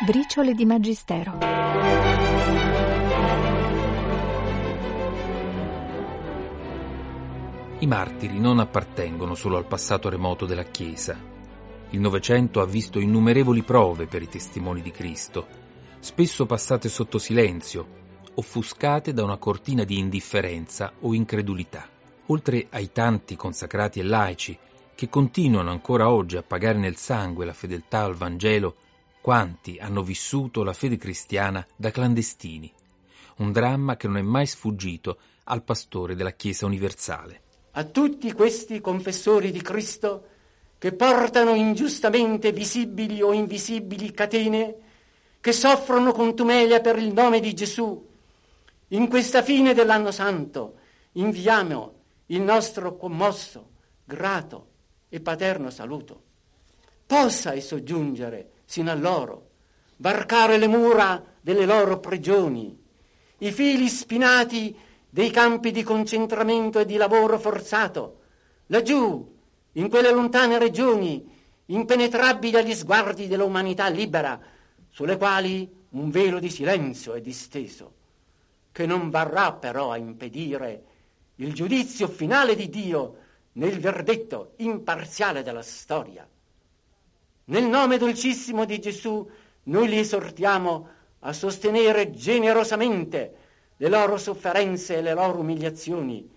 Briciole di Magistero. I martiri non appartengono solo al passato remoto della Chiesa. Il Novecento ha visto innumerevoli prove per i testimoni di Cristo, spesso passate sotto silenzio, offuscate da una cortina di indifferenza o incredulità. Oltre ai tanti consacrati e laici che continuano ancora oggi a pagare nel sangue la fedeltà al Vangelo, quanti hanno vissuto la fede cristiana da clandestini. Un dramma che non è mai sfuggito al pastore della Chiesa universale. A tutti questi confessori di Cristo che portano ingiustamente visibili o invisibili catene, che soffrono contumelia per il nome di Gesù, in questa fine dell'anno santo inviamo il nostro commosso, grato e paterno saluto. Possa esso giungere sino a loro, varcare le mura delle loro prigioni, i fili spinati dei campi di concentramento e di lavoro forzato, laggiù, in quelle lontane regioni, impenetrabili agli sguardi dell'umanità libera, sulle quali un velo di silenzio è disteso, che non varrà però a impedire il giudizio finale di Dio nel verdetto imparziale della storia. Nel nome dolcissimo di Gesù noi li esortiamo a sostenere generosamente le loro sofferenze e le loro umiliazioni,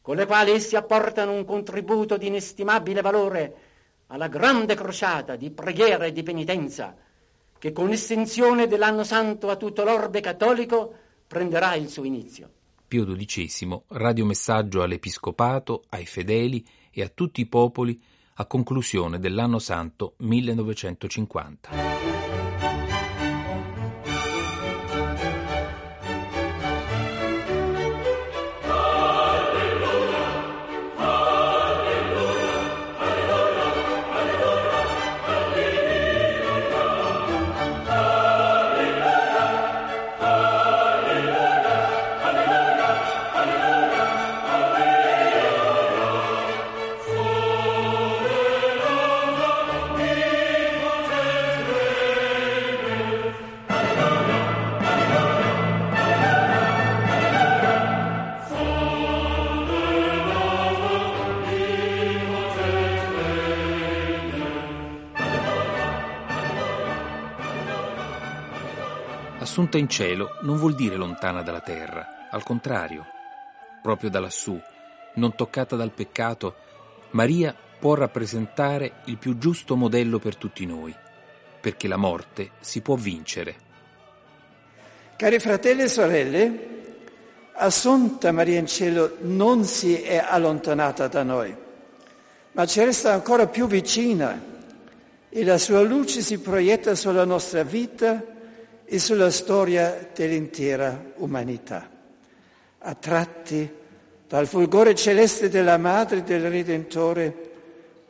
con le quali essi apportano un contributo di inestimabile valore alla grande crociata di preghiera e di penitenza, che con l'estensione dell'anno santo a tutto l'orbe cattolico prenderà il suo inizio. Pio XII, radiomessaggio all'Episcopato, ai fedeli e a tutti i popoli a conclusione dell'anno santo 1950. Assunta in cielo non vuol dire lontana dalla terra, al contrario, proprio da lassù, non toccata dal peccato, Maria può rappresentare il più giusto modello per tutti noi, perché la morte si può vincere. Cari fratelli e sorelle, Assunta Maria in cielo non si è allontanata da noi, ma ci resta ancora più vicina e la sua luce si proietta sulla nostra vita e sulla storia dell'intera umanità. Attratti dal fulgore celeste della Madre del Redentore,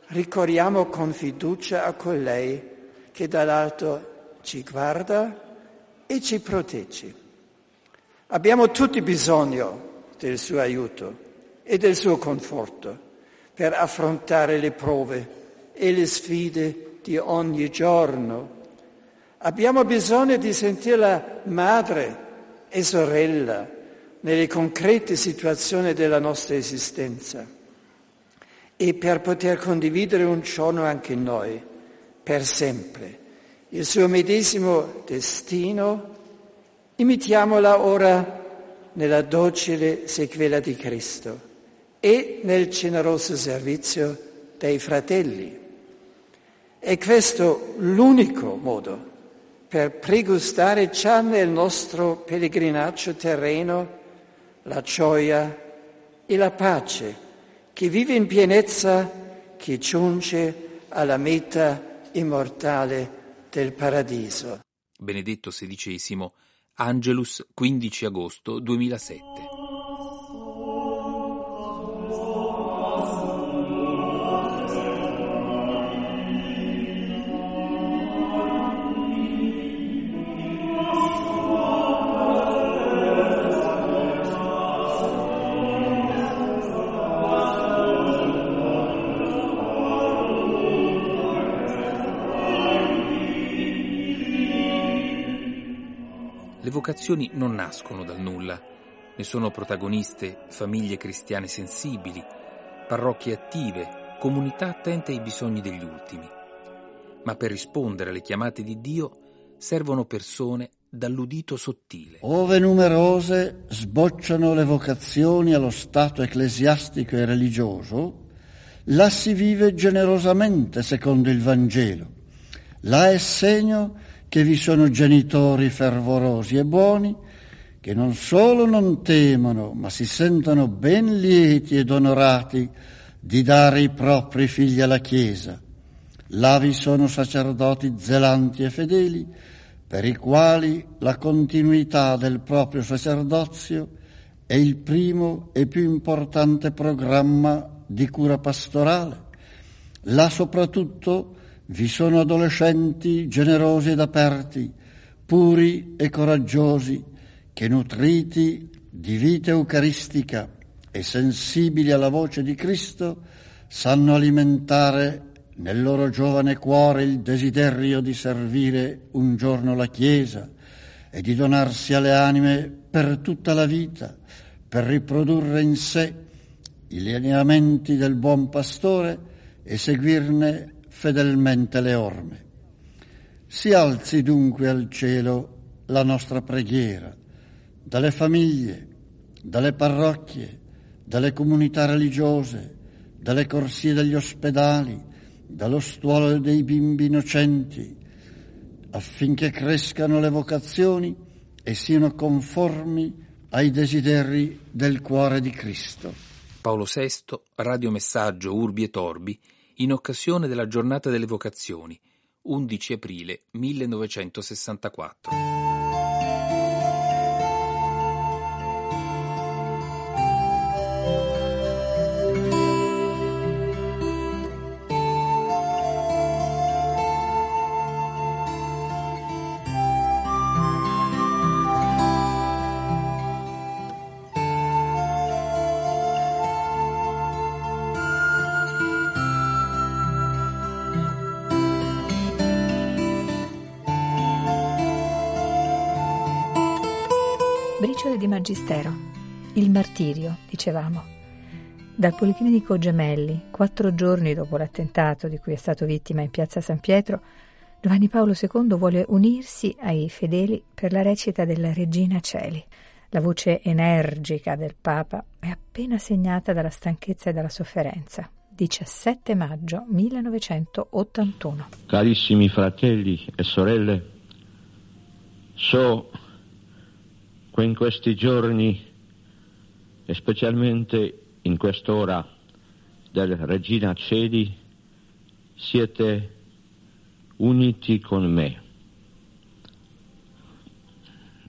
ricorriamo con fiducia a colei che dall'alto ci guarda e ci protegge. Abbiamo tutti bisogno del suo aiuto e del suo conforto per affrontare le prove e le sfide di ogni giorno Abbiamo bisogno di sentirla madre e sorella nelle concrete situazioni della nostra esistenza e per poter condividere un giorno anche noi, per sempre, il suo medesimo destino, imitiamola ora nella docile sequela di Cristo e nel generoso servizio dei fratelli. È questo l'unico modo per pregustare già nel nostro pellegrinaggio terreno la gioia e la pace che vive in pienezza, che giunge alla meta immortale del paradiso. Benedetto XVI, Angelus 15 agosto 2007. Vocazioni non nascono dal nulla, ne sono protagoniste famiglie cristiane sensibili, parrocchie attive, comunità attente ai bisogni degli ultimi. Ma per rispondere alle chiamate di Dio servono persone dall'udito sottile. Ove numerose sbocciano le vocazioni allo stato ecclesiastico e religioso, là si vive generosamente secondo il Vangelo. Là è segno che vi sono genitori fervorosi e buoni, che non solo non temono, ma si sentono ben lieti ed onorati di dare i propri figli alla Chiesa. Là vi sono sacerdoti zelanti e fedeli, per i quali la continuità del proprio sacerdozio è il primo e più importante programma di cura pastorale. Là soprattutto vi sono adolescenti generosi ed aperti, puri e coraggiosi, che nutriti di vita eucaristica e sensibili alla voce di Cristo sanno alimentare nel loro giovane cuore il desiderio di servire un giorno la Chiesa e di donarsi alle anime per tutta la vita, per riprodurre in sé i lineamenti del buon pastore e seguirne fedelmente le orme. Si alzi dunque al cielo la nostra preghiera, dalle famiglie, dalle parrocchie, dalle comunità religiose, dalle corsie degli ospedali, dallo stuolo dei bimbi innocenti, affinché crescano le vocazioni e siano conformi ai desideri del cuore di Cristo. Paolo VI, radiomessaggio Urbi e Torbi, in occasione della giornata delle vocazioni, 11 aprile 1964. Briciole di Magistero. Il martirio, dicevamo. Dal Policlinico Gemelli, quattro giorni dopo l'attentato di cui è stato vittima in piazza San Pietro, Giovanni Paolo II vuole unirsi ai fedeli per la recita della Regina Celi. La voce energica del Papa è appena segnata dalla stanchezza e dalla sofferenza. 17 maggio 1981. Carissimi fratelli e sorelle, so in questi giorni e specialmente in quest'ora del Regina Cedi siete uniti con me.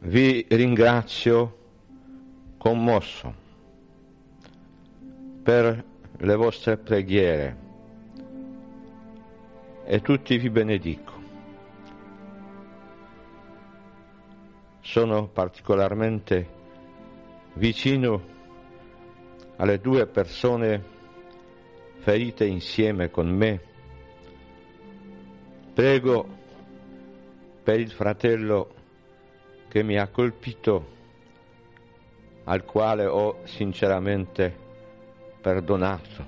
Vi ringrazio commosso per le vostre preghiere e tutti vi benedico. Sono particolarmente vicino alle due persone ferite insieme con me. Prego per il fratello che mi ha colpito, al quale ho sinceramente perdonato.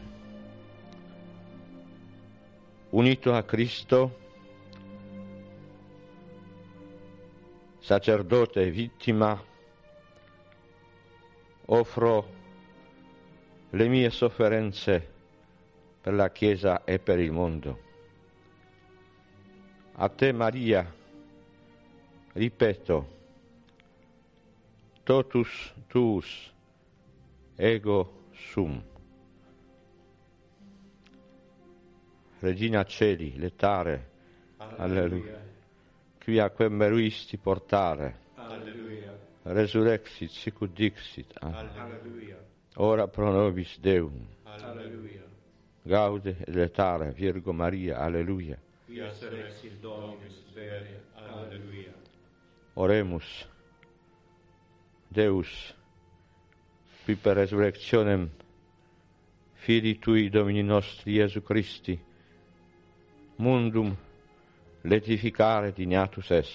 Unito a Cristo, sacerdote e vittima, offro le mie sofferenze per la Chiesa e per il mondo. A te Maria, ripeto, totus tuus ego sum. Regina Celi, letare, alleluia. alleluia qui a quem meruisti portare. Alleluia. Resurrexit sicut dixit. Alleluia. Ora pro nobis Deum. Alleluia. Gaude et letare Virgo Maria. Alleluia. Quia serexit Dominus vere. Alleluia. Oremus. Deus, qui per resurrectionem Fili Tui Domini nostri Iesu Christi, mundum letificare dignatus es.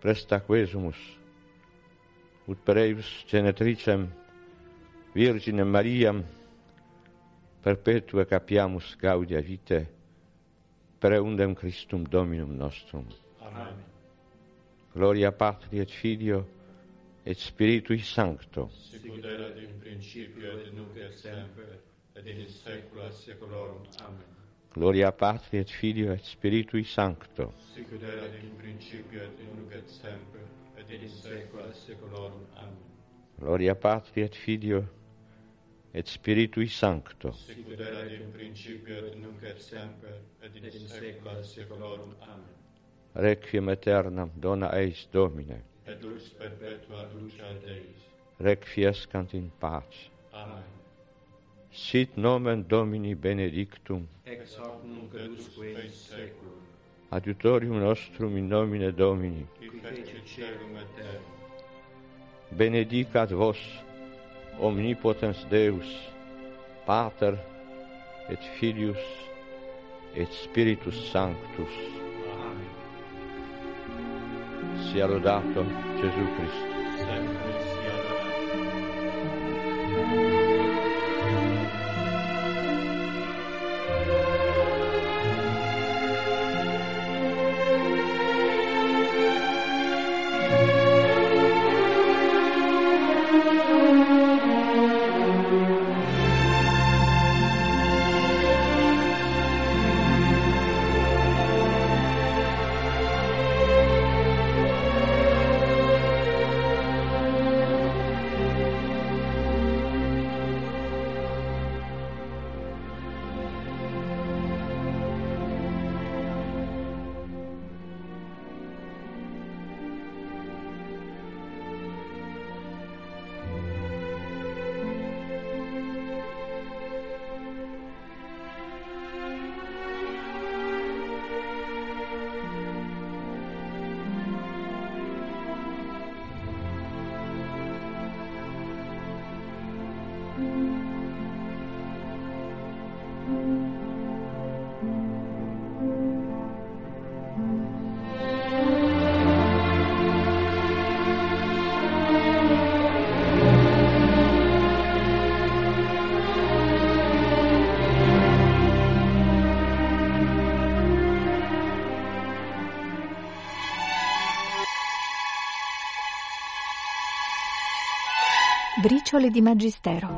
Prestac vesumus, ut per eius genetricem, Virginem Mariam, perpetue capiamus gaudia vitae, preundem Christum Dominum nostrum. Amen. Gloria Patri et Filio et Spiritui Sancto. Sicut erat in principio et nunc et semper et in saecula saeculorum. Amen. Gloria Patri et Filio et Spiritui Sancto. Sic ut erat in principio et in nunc et semper et in saecula saeculorum. Amen. Gloria Patri et Filio et Spiritui Sancto. Sic ut erat in principio et nunc et semper et in saecula saeculorum. Amen. Requiem aeternam dona eis Domine. Et lux perpetua lucia Deis. Requiescant in pace. Amen sit nomen Domini benedictum. Ex hoc nunc et usque in seculum. Adiutorium nostrum in nomine Domini. Qui fece celum et terra. Benedicat vos omnipotens Deus, Pater et Filius et Spiritus Sanctus. Amen. Sia lodato Gesù Cristo. Sempre sia. Briciole di Magistero.